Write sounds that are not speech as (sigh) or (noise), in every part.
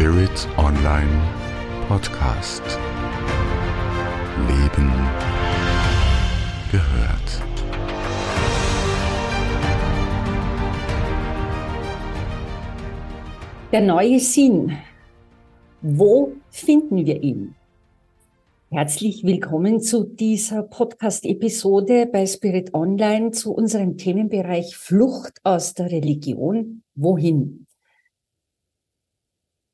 Spirit Online Podcast. Leben gehört. Der neue Sinn. Wo finden wir ihn? Herzlich willkommen zu dieser Podcast-Episode bei Spirit Online zu unserem Themenbereich Flucht aus der Religion. Wohin?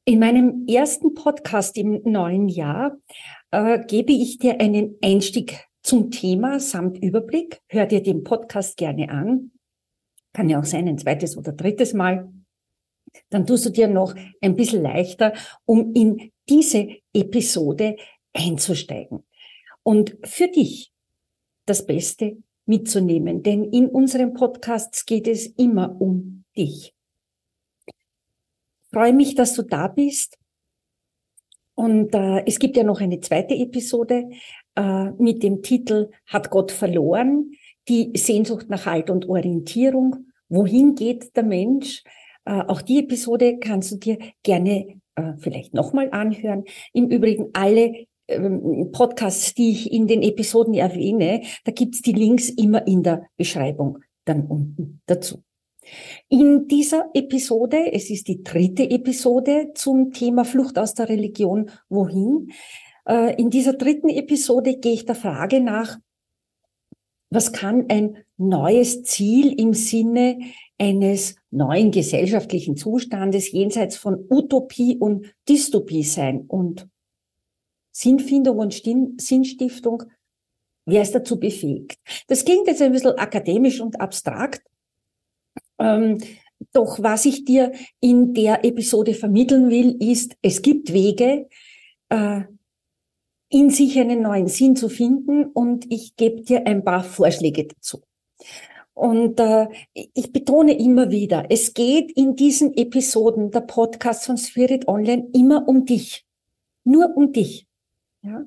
In meinem ersten Podcast im neuen Jahr äh, gebe ich dir einen Einstieg zum Thema samt Überblick. Hör dir den Podcast gerne an. Kann ja auch sein, ein zweites oder drittes Mal dann tust du dir noch ein bisschen leichter, um in diese Episode einzusteigen und für dich das Beste mitzunehmen. Denn in unseren Podcasts geht es immer um dich. Ich freue mich, dass du da bist. Und äh, es gibt ja noch eine zweite Episode äh, mit dem Titel Hat Gott verloren? Die Sehnsucht nach Halt und Orientierung. Wohin geht der Mensch? Äh, auch die Episode kannst du dir gerne äh, vielleicht nochmal anhören. Im Übrigen alle ähm, Podcasts, die ich in den Episoden erwähne, da gibt's die Links immer in der Beschreibung dann unten dazu. In dieser Episode, es ist die dritte Episode zum Thema Flucht aus der Religion, wohin? Äh, in dieser dritten Episode gehe ich der Frage nach, was kann ein neues Ziel im Sinne eines neuen gesellschaftlichen Zustandes jenseits von Utopie und Dystopie sein und Sinnfindung und Sinnstiftung, wer ist dazu befähigt? Das klingt jetzt ein bisschen akademisch und abstrakt, ähm, doch was ich dir in der Episode vermitteln will, ist, es gibt Wege, äh, in sich einen neuen Sinn zu finden und ich gebe dir ein paar Vorschläge dazu. Und äh, ich betone immer wieder, es geht in diesen Episoden der Podcast von Spirit Online immer um dich. Nur um dich. Ja?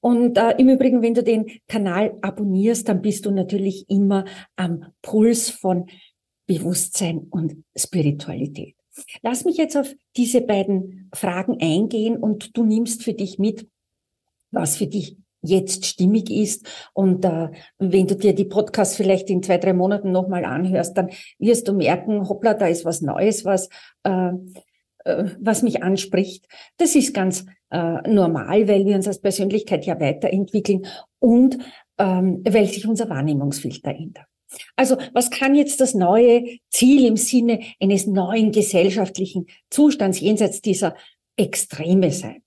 Und äh, im Übrigen, wenn du den Kanal abonnierst, dann bist du natürlich immer am Puls von Bewusstsein und Spiritualität. Lass mich jetzt auf diese beiden Fragen eingehen und du nimmst für dich mit, was für dich jetzt stimmig ist. Und äh, wenn du dir die Podcasts vielleicht in zwei, drei Monaten nochmal anhörst, dann wirst du merken, hoppla, da ist was Neues, was, äh, äh, was mich anspricht. Das ist ganz äh, normal, weil wir uns als Persönlichkeit ja weiterentwickeln und ähm, weil sich unser Wahrnehmungsfilter ändert. Also was kann jetzt das neue Ziel im Sinne eines neuen gesellschaftlichen Zustands jenseits dieser Extreme sein?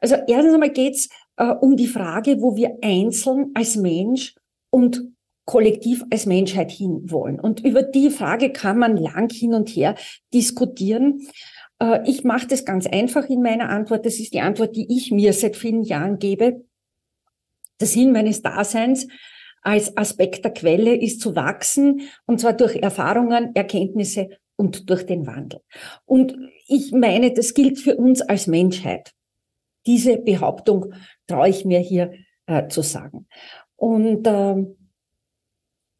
Also erstens einmal geht's äh, um die Frage, wo wir einzeln als Mensch und kollektiv als Menschheit hinwollen. Und über die Frage kann man lang hin und her diskutieren. Äh, ich mache das ganz einfach in meiner Antwort. Das ist die Antwort, die ich mir seit vielen Jahren gebe. Der Sinn meines Daseins als Aspekt der Quelle ist zu wachsen, und zwar durch Erfahrungen, Erkenntnisse und durch den Wandel. Und ich meine, das gilt für uns als Menschheit. Diese Behauptung traue ich mir hier äh, zu sagen. Und äh,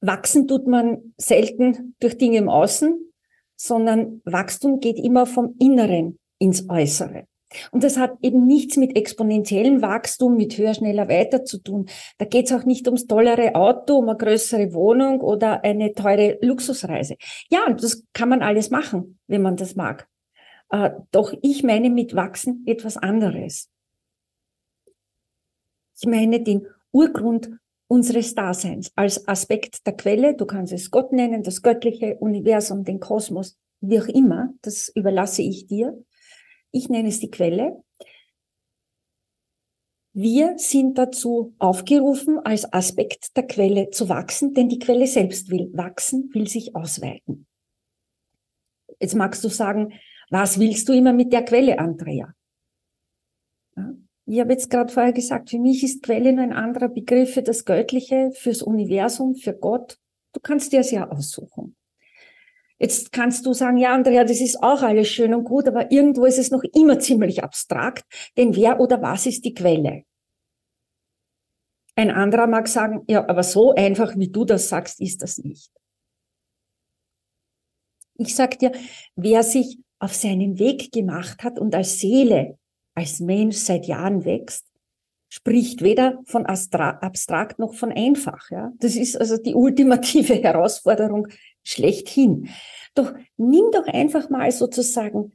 wachsen tut man selten durch Dinge im Außen, sondern Wachstum geht immer vom Inneren ins Äußere. Und das hat eben nichts mit exponentiellem Wachstum, mit höher, schneller, weiter zu tun. Da geht es auch nicht ums tollere Auto, um eine größere Wohnung oder eine teure Luxusreise. Ja, das kann man alles machen, wenn man das mag. Äh, doch ich meine mit Wachsen etwas anderes. Ich meine den Urgrund unseres Daseins als Aspekt der Quelle. Du kannst es Gott nennen, das göttliche Universum, den Kosmos, wie auch immer. Das überlasse ich dir. Ich nenne es die Quelle. Wir sind dazu aufgerufen, als Aspekt der Quelle zu wachsen, denn die Quelle selbst will wachsen, will sich ausweiten. Jetzt magst du sagen, was willst du immer mit der Quelle, Andrea? Ich habe jetzt gerade vorher gesagt, für mich ist Quelle nur ein anderer Begriff für das Göttliche, fürs Universum, für Gott. Du kannst dir es ja aussuchen. Jetzt kannst du sagen, ja, Andrea, das ist auch alles schön und gut, aber irgendwo ist es noch immer ziemlich abstrakt, denn wer oder was ist die Quelle? Ein anderer mag sagen, ja, aber so einfach, wie du das sagst, ist das nicht. Ich sag dir, wer sich auf seinen Weg gemacht hat und als Seele, als Mensch seit Jahren wächst, spricht weder von abstrakt noch von einfach. Ja? Das ist also die ultimative (laughs) Herausforderung schlechthin. Doch nimm doch einfach mal sozusagen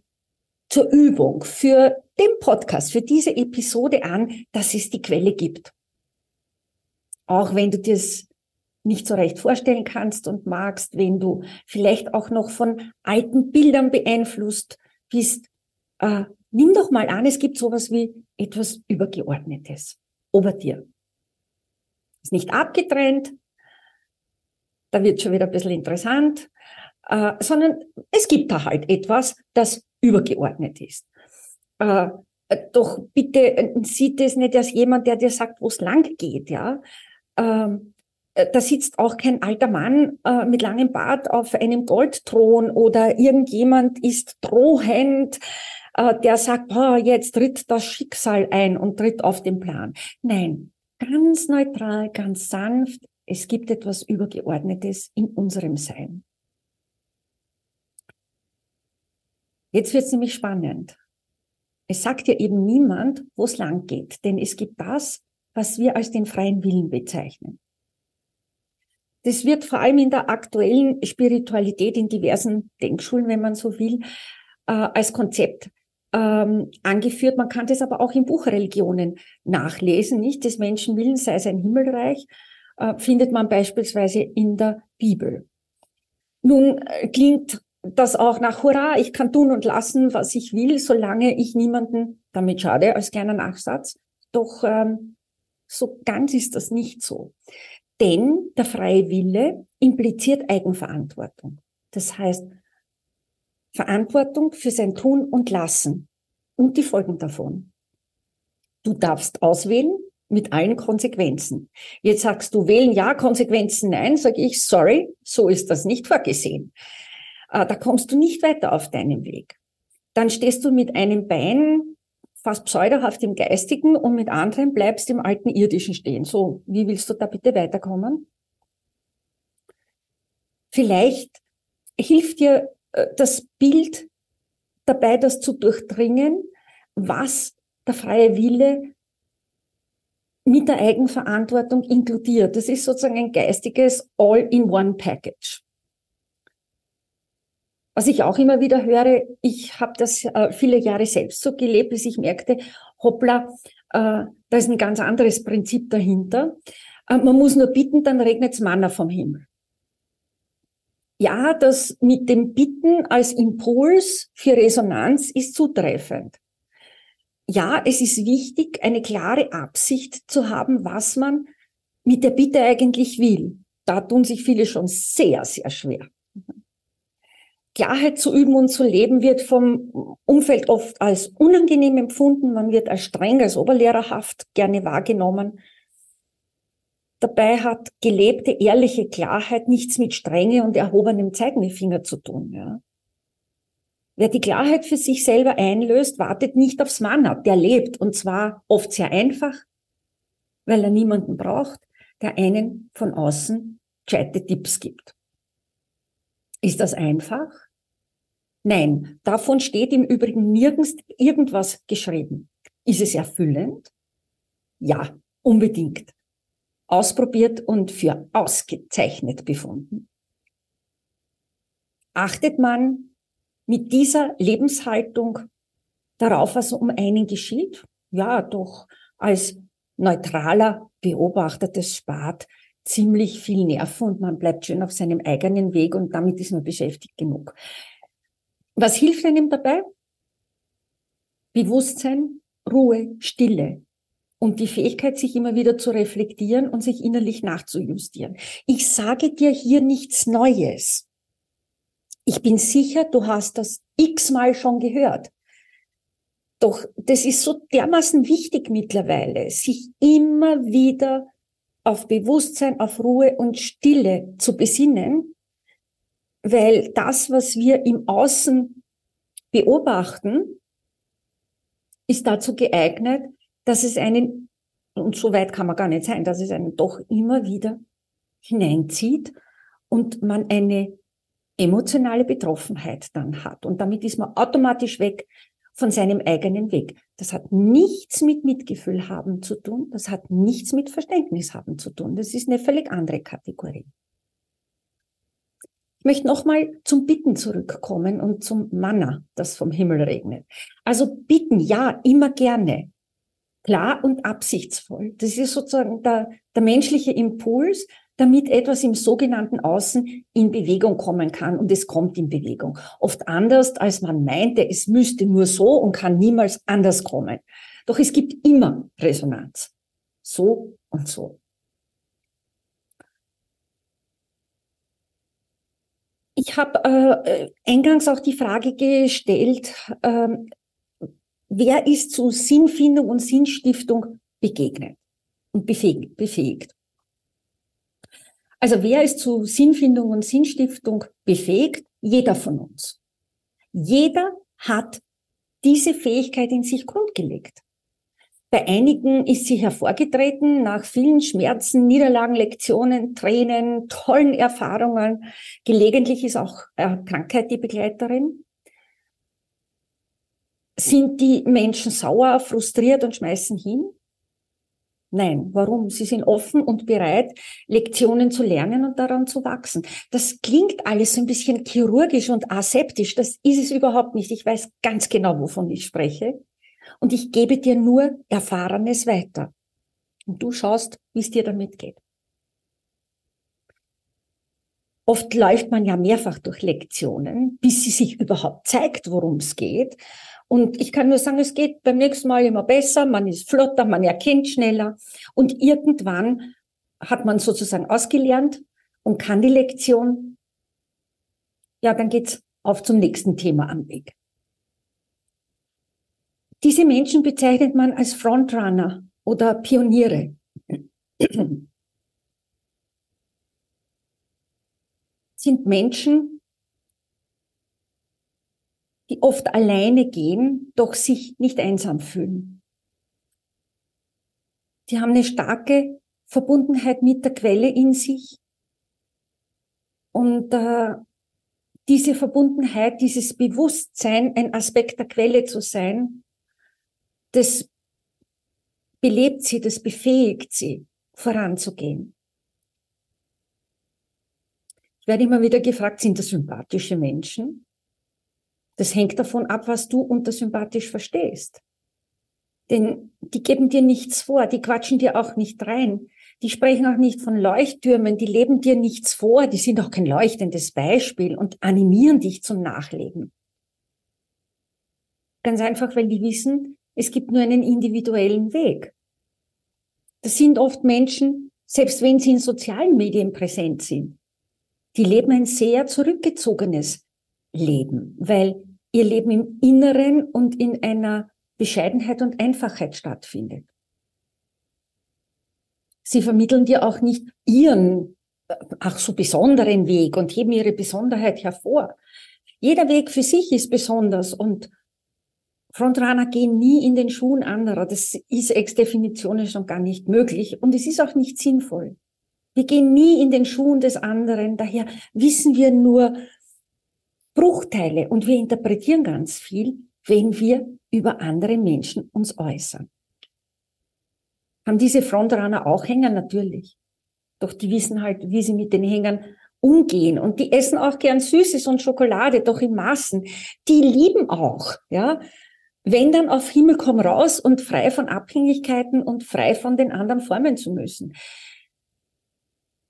zur Übung für den Podcast, für diese Episode an, dass es die Quelle gibt. Auch wenn du dir es nicht so recht vorstellen kannst und magst, wenn du vielleicht auch noch von alten Bildern beeinflusst bist, äh, nimm doch mal an, es gibt sowas wie etwas Übergeordnetes ober dir. Ist nicht abgetrennt, da wird schon wieder ein bisschen interessant, äh, sondern es gibt da halt etwas, das übergeordnet ist. Äh, doch bitte äh, sieht es nicht als jemand, der dir sagt, wo es lang geht, ja. Ähm, äh, da sitzt auch kein alter Mann äh, mit langem Bart auf einem Goldthron oder irgendjemand ist drohend, äh, der sagt, oh, jetzt tritt das Schicksal ein und tritt auf den Plan. Nein, ganz neutral, ganz sanft. Es gibt etwas Übergeordnetes in unserem Sein. Jetzt wird es nämlich spannend. Es sagt ja eben niemand, wo es lang geht, denn es gibt das, was wir als den freien Willen bezeichnen. Das wird vor allem in der aktuellen Spiritualität in diversen Denkschulen, wenn man so will, äh, als Konzept ähm, angeführt. Man kann das aber auch in Buchreligionen nachlesen, nicht? Des Menschen Willen sei sein Himmelreich, äh, findet man beispielsweise in der Bibel. Nun äh, klingt das auch nach Hurra, ich kann tun und lassen, was ich will, solange ich niemanden damit schade, als kleiner Nachsatz. Doch ähm, so ganz ist das nicht so. Denn der freie Wille impliziert Eigenverantwortung. Das heißt, Verantwortung für sein Tun und Lassen und die Folgen davon. Du darfst auswählen mit allen Konsequenzen. Jetzt sagst du wählen ja, Konsequenzen nein, sage ich sorry, so ist das nicht vorgesehen. Äh, da kommst du nicht weiter auf deinem Weg. Dann stehst du mit einem Bein fast pseudohaft im Geistigen und mit anderen bleibst im alten Irdischen stehen. So, wie willst du da bitte weiterkommen? Vielleicht hilft dir äh, das Bild dabei, das zu durchdringen, was der freie Wille mit der Eigenverantwortung inkludiert. Das ist sozusagen ein geistiges All-in-One-Package. Was ich auch immer wieder höre, ich habe das äh, viele Jahre selbst so gelebt, bis ich merkte, hoppla, äh, da ist ein ganz anderes Prinzip dahinter. Äh, man muss nur bitten, dann regnet's Manna vom Himmel ja, das mit dem Bitten als Impuls für Resonanz ist zutreffend. Ja, es ist wichtig, eine klare Absicht zu haben, was man mit der Bitte eigentlich will. Da tun sich viele schon sehr, sehr schwer. Klarheit zu üben und zu leben wird vom Umfeld oft als unangenehm empfunden. Man wird als streng, als oberlehrerhaft gerne wahrgenommen. Dabei hat gelebte, ehrliche Klarheit nichts mit Strenge und erhobenem Zeigefinger zu tun. Ja. Wer die Klarheit für sich selber einlöst, wartet nicht aufs Mann ab. Der lebt und zwar oft sehr einfach, weil er niemanden braucht, der einen von außen gescheite Tipps gibt. Ist das einfach? Nein, davon steht im Übrigen nirgends irgendwas geschrieben. Ist es erfüllend? Ja, unbedingt ausprobiert und für ausgezeichnet befunden. Achtet man mit dieser Lebenshaltung darauf, was um einen geschieht? Ja, doch als neutraler Beobachter des spart ziemlich viel Nerven und man bleibt schön auf seinem eigenen Weg und damit ist man beschäftigt genug. Was hilft einem dabei? Bewusstsein, Ruhe, Stille, und die Fähigkeit, sich immer wieder zu reflektieren und sich innerlich nachzujustieren. Ich sage dir hier nichts Neues. Ich bin sicher, du hast das x-mal schon gehört. Doch das ist so dermaßen wichtig mittlerweile, sich immer wieder auf Bewusstsein, auf Ruhe und Stille zu besinnen, weil das, was wir im Außen beobachten, ist dazu geeignet, dass es einen, und so weit kann man gar nicht sein, dass es einen doch immer wieder hineinzieht und man eine emotionale Betroffenheit dann hat. Und damit ist man automatisch weg von seinem eigenen Weg. Das hat nichts mit Mitgefühl haben zu tun. Das hat nichts mit Verständnis haben zu tun. Das ist eine völlig andere Kategorie. Ich möchte nochmal zum Bitten zurückkommen und zum Manna, das vom Himmel regnet. Also bitten, ja, immer gerne. Klar und absichtsvoll. Das ist sozusagen der, der menschliche Impuls, damit etwas im sogenannten Außen in Bewegung kommen kann und es kommt in Bewegung. Oft anders, als man meinte, es müsste nur so und kann niemals anders kommen. Doch es gibt immer Resonanz. So und so. Ich habe äh, eingangs auch die Frage gestellt, äh, wer ist zu Sinnfindung und Sinnstiftung begegnet und befähigt. Also wer ist zu Sinnfindung und Sinnstiftung befähigt? Jeder von uns. Jeder hat diese Fähigkeit in sich grundgelegt. Bei einigen ist sie hervorgetreten nach vielen Schmerzen, Niederlagen, Lektionen, Tränen, tollen Erfahrungen. Gelegentlich ist auch Krankheit die Begleiterin. Sind die Menschen sauer, frustriert und schmeißen hin? Nein, warum? Sie sind offen und bereit, Lektionen zu lernen und daran zu wachsen. Das klingt alles so ein bisschen chirurgisch und aseptisch. Das ist es überhaupt nicht. Ich weiß ganz genau, wovon ich spreche. Und ich gebe dir nur Erfahrenes weiter. Und du schaust, wie es dir damit geht. Oft läuft man ja mehrfach durch Lektionen, bis sie sich überhaupt zeigt, worum es geht. Und ich kann nur sagen, es geht beim nächsten Mal immer besser, man ist flotter, man erkennt schneller. Und irgendwann hat man sozusagen ausgelernt und kann die Lektion. Ja, dann geht's auf zum nächsten Thema am Weg. Diese Menschen bezeichnet man als Frontrunner oder Pioniere. (clears throat) Sind Menschen, die oft alleine gehen, doch sich nicht einsam fühlen. Die haben eine starke Verbundenheit mit der Quelle in sich. Und äh, diese Verbundenheit, dieses Bewusstsein, ein Aspekt der Quelle zu sein, das belebt sie, das befähigt sie, voranzugehen. Ich werde immer wieder gefragt, sind das sympathische Menschen? Das hängt davon ab, was du unter sympathisch verstehst. Denn die geben dir nichts vor, die quatschen dir auch nicht rein. Die sprechen auch nicht von Leuchttürmen, die leben dir nichts vor, die sind auch kein leuchtendes Beispiel und animieren dich zum Nachleben. Ganz einfach, weil die wissen, es gibt nur einen individuellen Weg. Das sind oft Menschen, selbst wenn sie in sozialen Medien präsent sind, die leben ein sehr zurückgezogenes leben, weil ihr Leben im Inneren und in einer Bescheidenheit und Einfachheit stattfindet. Sie vermitteln dir auch nicht ihren, ach so besonderen Weg und heben ihre Besonderheit hervor. Jeder Weg für sich ist besonders und Frontrunner gehen nie in den Schuhen anderer. Das ist ex definition schon gar nicht möglich und es ist auch nicht sinnvoll. Wir gehen nie in den Schuhen des anderen. Daher wissen wir nur Bruchteile und wir interpretieren ganz viel, wenn wir über andere Menschen uns äußern. Haben diese Frontrunner auch Hänger? Natürlich. Doch die wissen halt, wie sie mit den Hängern umgehen. Und die essen auch gern Süßes und Schokolade, doch in Maßen. Die lieben auch, ja. Wenn dann auf Himmel komm raus und frei von Abhängigkeiten und frei von den anderen formen zu müssen.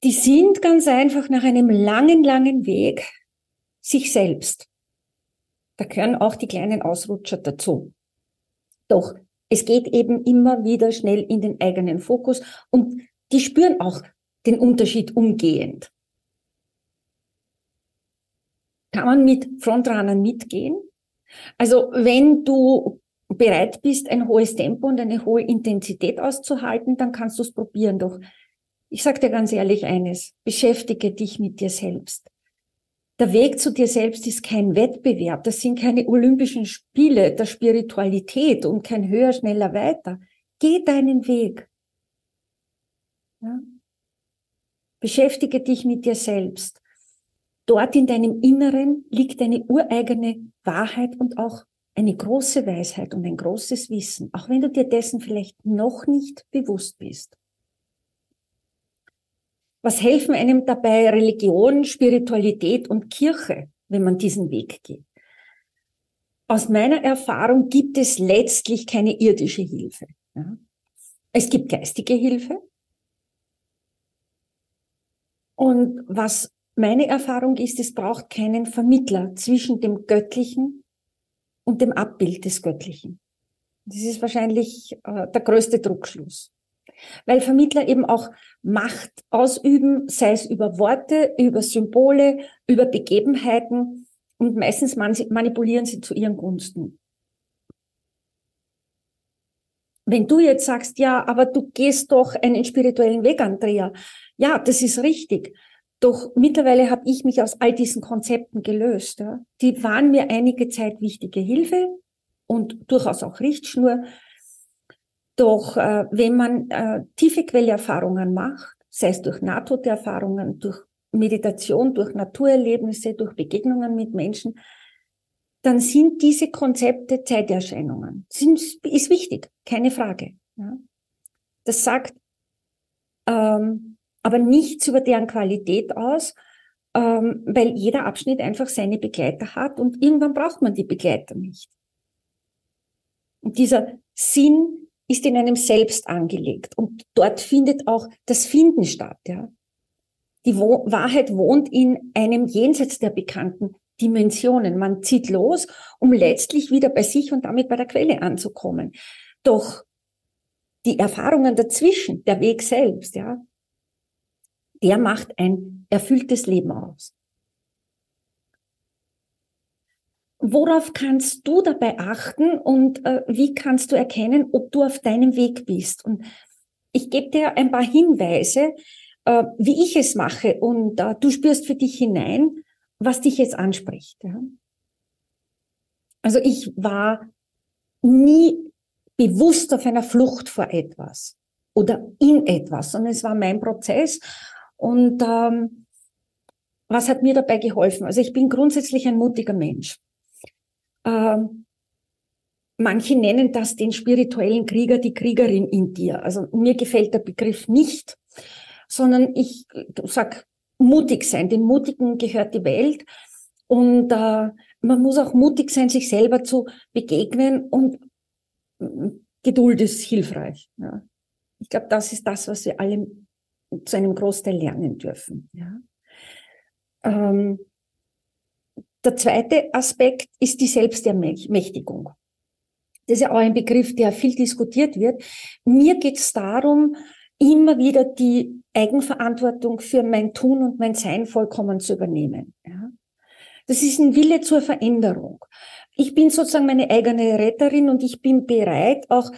Die sind ganz einfach nach einem langen, langen Weg sich selbst. Da gehören auch die kleinen Ausrutscher dazu. Doch es geht eben immer wieder schnell in den eigenen Fokus und die spüren auch den Unterschied umgehend. Kann man mit Frontrunnern mitgehen? Also wenn du bereit bist, ein hohes Tempo und eine hohe Intensität auszuhalten, dann kannst du es probieren. Doch ich sage dir ganz ehrlich eines, beschäftige dich mit dir selbst. Der Weg zu dir selbst ist kein Wettbewerb, das sind keine Olympischen Spiele der Spiritualität und kein höher, schneller, weiter. Geh deinen Weg. Ja? Beschäftige dich mit dir selbst. dort in deinem Inneren liegt deine ureigene Wahrheit und auch eine große Weisheit und ein großes Wissen, auch wenn du dir dessen vielleicht noch nicht bewusst bist. Was helfen einem dabei Religion, Spiritualität und Kirche, wenn man diesen Weg geht? Aus meiner Erfahrung gibt es letztlich keine irdische Hilfe. Ja. Es gibt geistige Hilfe. Und was meine Erfahrung ist, es braucht keinen Vermittler zwischen dem Göttlichen und dem Abbild des Göttlichen. Das ist wahrscheinlich äh, der größte Druckschluss weil Vermittler eben auch Macht ausüben, sei es über Worte, über Symbole, über Begebenheiten und meistens manipulieren sie zu ihren Gunsten. Wenn du jetzt sagst, ja, aber du gehst doch einen spirituellen Weg, Andrea, ja, das ist richtig. Doch mittlerweile habe ich mich aus all diesen Konzepten gelöst. Ja. Die waren mir einige Zeit wichtige Hilfe und durchaus auch Richtschnur. Doch äh, wenn man äh, tiefe Quellerfahrungen macht, sei es durch Nahtoderfahrungen, durch Meditation, durch Naturerlebnisse, durch Begegnungen mit Menschen, dann sind diese Konzepte Zeiterscheinungen. Sind, ist wichtig, keine Frage. Ja. Das sagt ähm, aber nichts über deren Qualität aus, ähm, weil jeder Abschnitt einfach seine Begleiter hat und irgendwann braucht man die Begleiter nicht. Und dieser Sinn ist in einem selbst angelegt und dort findet auch das Finden statt. Ja. Die Wo Wahrheit wohnt in einem jenseits der bekannten Dimensionen. Man zieht los, um letztlich wieder bei sich und damit bei der Quelle anzukommen. Doch die Erfahrungen dazwischen, der Weg selbst, ja, der macht ein erfülltes Leben aus. Worauf kannst du dabei achten und äh, wie kannst du erkennen, ob du auf deinem Weg bist? Und ich gebe dir ein paar Hinweise, äh, wie ich es mache und äh, du spürst für dich hinein, was dich jetzt anspricht. Ja? Also ich war nie bewusst auf einer Flucht vor etwas oder in etwas, sondern es war mein Prozess. Und ähm, was hat mir dabei geholfen? Also ich bin grundsätzlich ein mutiger Mensch. Ähm, manche nennen das den spirituellen Krieger, die Kriegerin in dir. Also mir gefällt der Begriff nicht, sondern ich sag mutig sein. Den Mutigen gehört die Welt. Und äh, man muss auch mutig sein, sich selber zu begegnen und mm, Geduld ist hilfreich. Ja. Ich glaube, das ist das, was wir alle zu einem Großteil lernen dürfen. Ja. Ähm, der zweite Aspekt ist die Selbstermächtigung. Das ist ja auch ein Begriff, der viel diskutiert wird. Mir geht es darum, immer wieder die Eigenverantwortung für mein Tun und mein Sein vollkommen zu übernehmen. Ja. Das ist ein Wille zur Veränderung. Ich bin sozusagen meine eigene Retterin und ich bin bereit, auch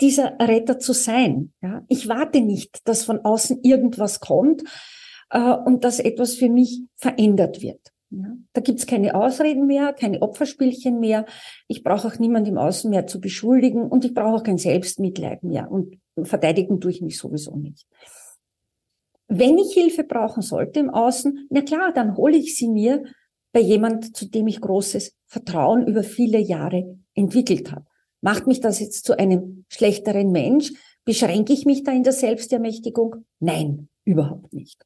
dieser Retter zu sein. Ja. Ich warte nicht, dass von außen irgendwas kommt äh, und dass etwas für mich verändert wird. Ja, da gibt's keine Ausreden mehr, keine Opferspielchen mehr. Ich brauche auch niemand im Außen mehr zu beschuldigen und ich brauche auch kein Selbstmitleid mehr. Und verteidigen tue ich mich sowieso nicht. Wenn ich Hilfe brauchen sollte im Außen, na klar, dann hole ich sie mir bei jemand, zu dem ich großes Vertrauen über viele Jahre entwickelt habe. Macht mich das jetzt zu einem schlechteren Mensch? Beschränke ich mich da in der Selbstermächtigung? Nein, überhaupt nicht.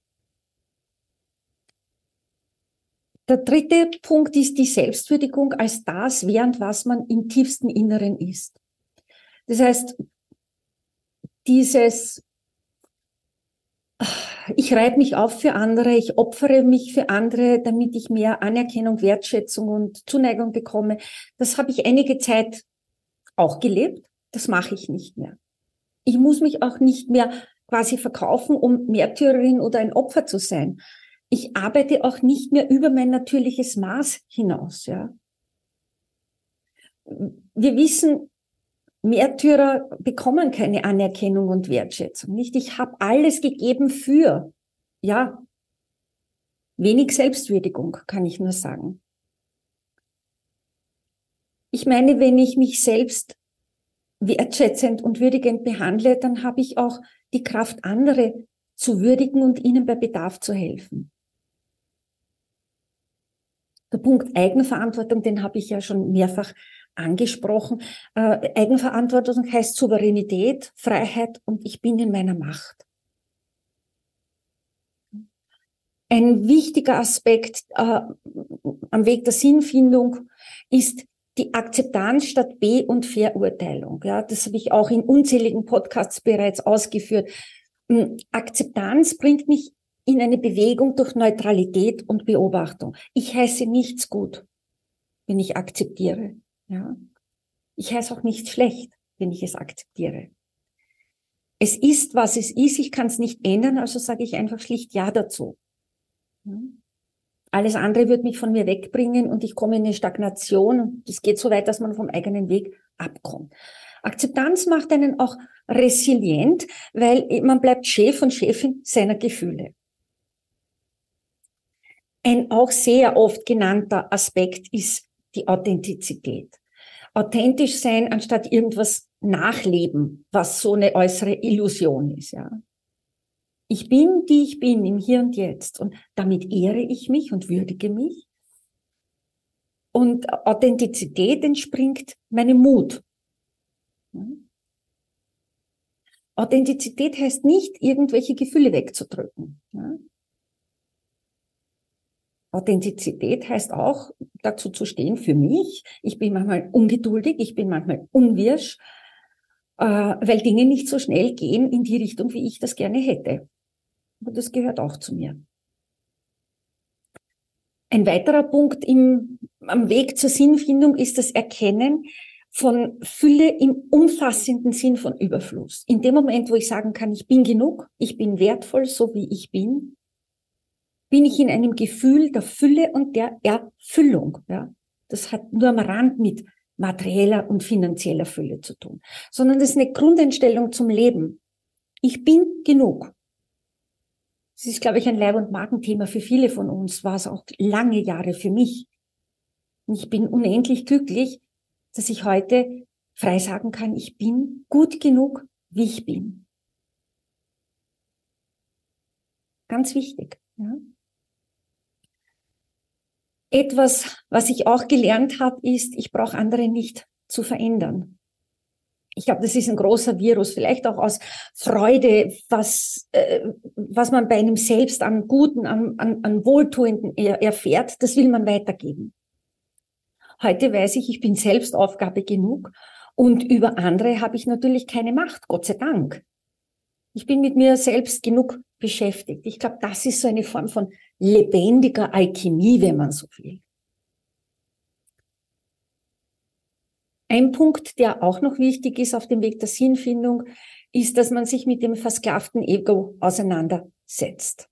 Der dritte Punkt ist die Selbstwürdigung als das, während was man im tiefsten Inneren ist. Das heißt, dieses, ich reibe mich auf für andere, ich opfere mich für andere, damit ich mehr Anerkennung, Wertschätzung und Zuneigung bekomme, das habe ich einige Zeit auch gelebt. Das mache ich nicht mehr. Ich muss mich auch nicht mehr quasi verkaufen, um Märtyrerin oder ein Opfer zu sein ich arbeite auch nicht mehr über mein natürliches Maß hinaus, ja. Wir wissen, Märtyrer bekommen keine Anerkennung und Wertschätzung, nicht? Ich habe alles gegeben für, ja, wenig Selbstwürdigung, kann ich nur sagen. Ich meine, wenn ich mich selbst wertschätzend und würdigend behandle, dann habe ich auch die Kraft, andere zu würdigen und ihnen bei Bedarf zu helfen. Der Punkt Eigenverantwortung, den habe ich ja schon mehrfach angesprochen. Äh, Eigenverantwortung heißt Souveränität, Freiheit und ich bin in meiner Macht. Ein wichtiger Aspekt äh, am Weg der Sinnfindung ist die Akzeptanz statt B- und Verurteilung. Ja, das habe ich auch in unzähligen Podcasts bereits ausgeführt. Hm, Akzeptanz bringt mich in eine Bewegung durch Neutralität und Beobachtung. Ich heiße nichts gut, wenn ich akzeptiere. Ja. Ich heiße auch nichts schlecht, wenn ich es akzeptiere. Es ist, was es ist, ich kann es nicht ändern, also sage ich einfach schlicht Ja dazu. Ja. Alles andere wird mich von mir wegbringen und ich komme in eine Stagnation. Es geht so weit, dass man vom eigenen Weg abkommt. Akzeptanz macht einen auch resilient, weil man bleibt Chef und Chefin seiner Gefühle. Ein auch sehr oft genannter Aspekt ist die Authentizität. Authentisch sein, anstatt irgendwas nachleben, was so eine äußere Illusion ist, ja. Ich bin, die ich bin, im Hier und Jetzt. Und damit ehre ich mich und würdige mich. Und Authentizität entspringt meinem Mut. Authentizität heißt nicht, irgendwelche Gefühle wegzudrücken. Authentizität heißt auch, dazu zu stehen für mich. Ich bin manchmal ungeduldig, ich bin manchmal unwirsch, äh, weil Dinge nicht so schnell gehen in die Richtung, wie ich das gerne hätte. Aber das gehört auch zu mir. Ein weiterer Punkt im, am Weg zur Sinnfindung ist das Erkennen von Fülle im umfassenden Sinn von Überfluss. In dem Moment, wo ich sagen kann, ich bin genug, ich bin wertvoll, so wie ich bin, bin ich in einem Gefühl der Fülle und der Erfüllung. Ja? Das hat nur am Rand mit materieller und finanzieller Fülle zu tun, sondern das ist eine Grundeinstellung zum Leben. Ich bin genug. Das ist, glaube ich, ein Leib- und Magenthema für viele von uns, war es auch lange Jahre für mich. Und ich bin unendlich glücklich, dass ich heute frei sagen kann, ich bin gut genug, wie ich bin. Ganz wichtig. Ja? Etwas, was ich auch gelernt habe, ist, ich brauche andere nicht zu verändern. Ich glaube, das ist ein großer Virus, vielleicht auch aus Freude, was, äh, was man bei einem selbst an Guten, an, an, an Wohltuenden er, erfährt, das will man weitergeben. Heute weiß ich, ich bin selbst Aufgabe genug und über andere habe ich natürlich keine Macht, Gott sei Dank. Ich bin mit mir selbst genug beschäftigt. Ich glaube, das ist so eine Form von lebendiger Alchemie, wenn man so will. Ein Punkt, der auch noch wichtig ist auf dem Weg der Sinnfindung, ist, dass man sich mit dem versklavten Ego auseinandersetzt.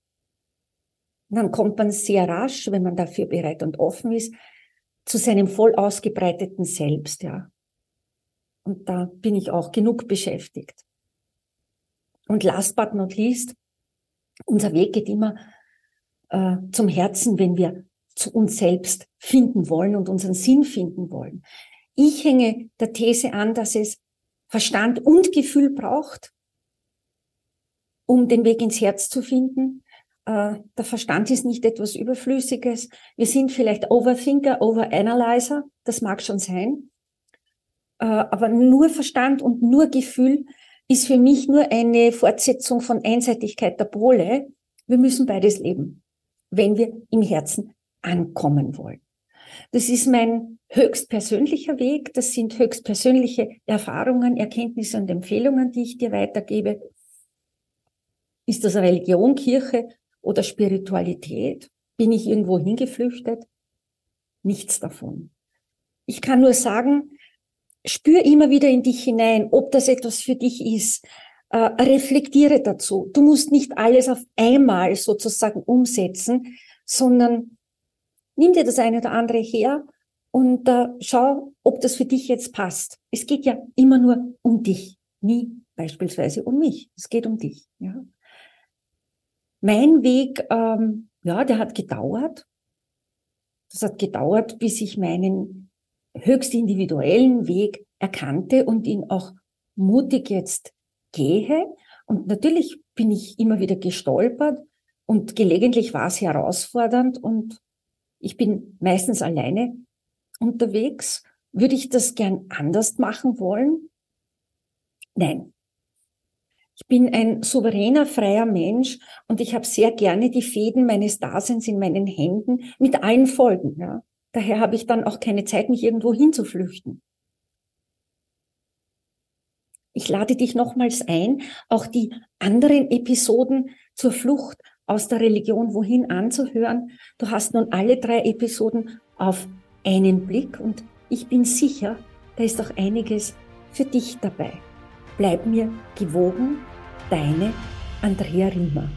Dann kommt man sehr rasch, wenn man dafür bereit und offen ist, zu seinem voll ausgebreiteten Selbst, ja. Und da bin ich auch genug beschäftigt. Und last but not least, unser Weg geht immer äh, zum Herzen, wenn wir zu uns selbst finden wollen und unseren Sinn finden wollen. Ich hänge der These an, dass es Verstand und Gefühl braucht, um den Weg ins Herz zu finden. Äh, der Verstand ist nicht etwas Überflüssiges. Wir sind vielleicht Overthinker, Overanalyzer, das mag schon sein. Äh, aber nur Verstand und nur Gefühl ist für mich nur eine Fortsetzung von Einseitigkeit der Pole. Wir müssen beides leben, wenn wir im Herzen ankommen wollen. Das ist mein höchst persönlicher Weg. Das sind höchst persönliche Erfahrungen, Erkenntnisse und Empfehlungen, die ich dir weitergebe. Ist das Religion, Kirche oder Spiritualität? Bin ich irgendwo hingeflüchtet? Nichts davon. Ich kann nur sagen, spür immer wieder in dich hinein, ob das etwas für dich ist. Äh, reflektiere dazu. Du musst nicht alles auf einmal sozusagen umsetzen, sondern nimm dir das eine oder andere her und äh, schau, ob das für dich jetzt passt. Es geht ja immer nur um dich, nie beispielsweise um mich. Es geht um dich. Ja. Mein Weg, ähm, ja, der hat gedauert. Das hat gedauert, bis ich meinen höchst individuellen Weg erkannte und ihn auch mutig jetzt gehe. Und natürlich bin ich immer wieder gestolpert und gelegentlich war es herausfordernd und Ich bin meistens alleine unterwegs. Würde ich das gern anders machen wollen? Nein. Ich bin ein souveräner, freier Mensch und ich habe sehr gerne die Fäden meines Daseins in meinen Händen mit allen Folgen. Ja. Daher habe ich dann auch keine Zeit, mich irgendwo hinzuflüchten. Ich lade dich nochmals ein, auch die anderen Episoden zur Flucht aus der Religion wohin anzuhören. Du hast nun alle drei Episoden auf einen Blick und ich bin sicher, da ist auch einiges für dich dabei. Bleib mir gewogen, deine Andrea Riemer.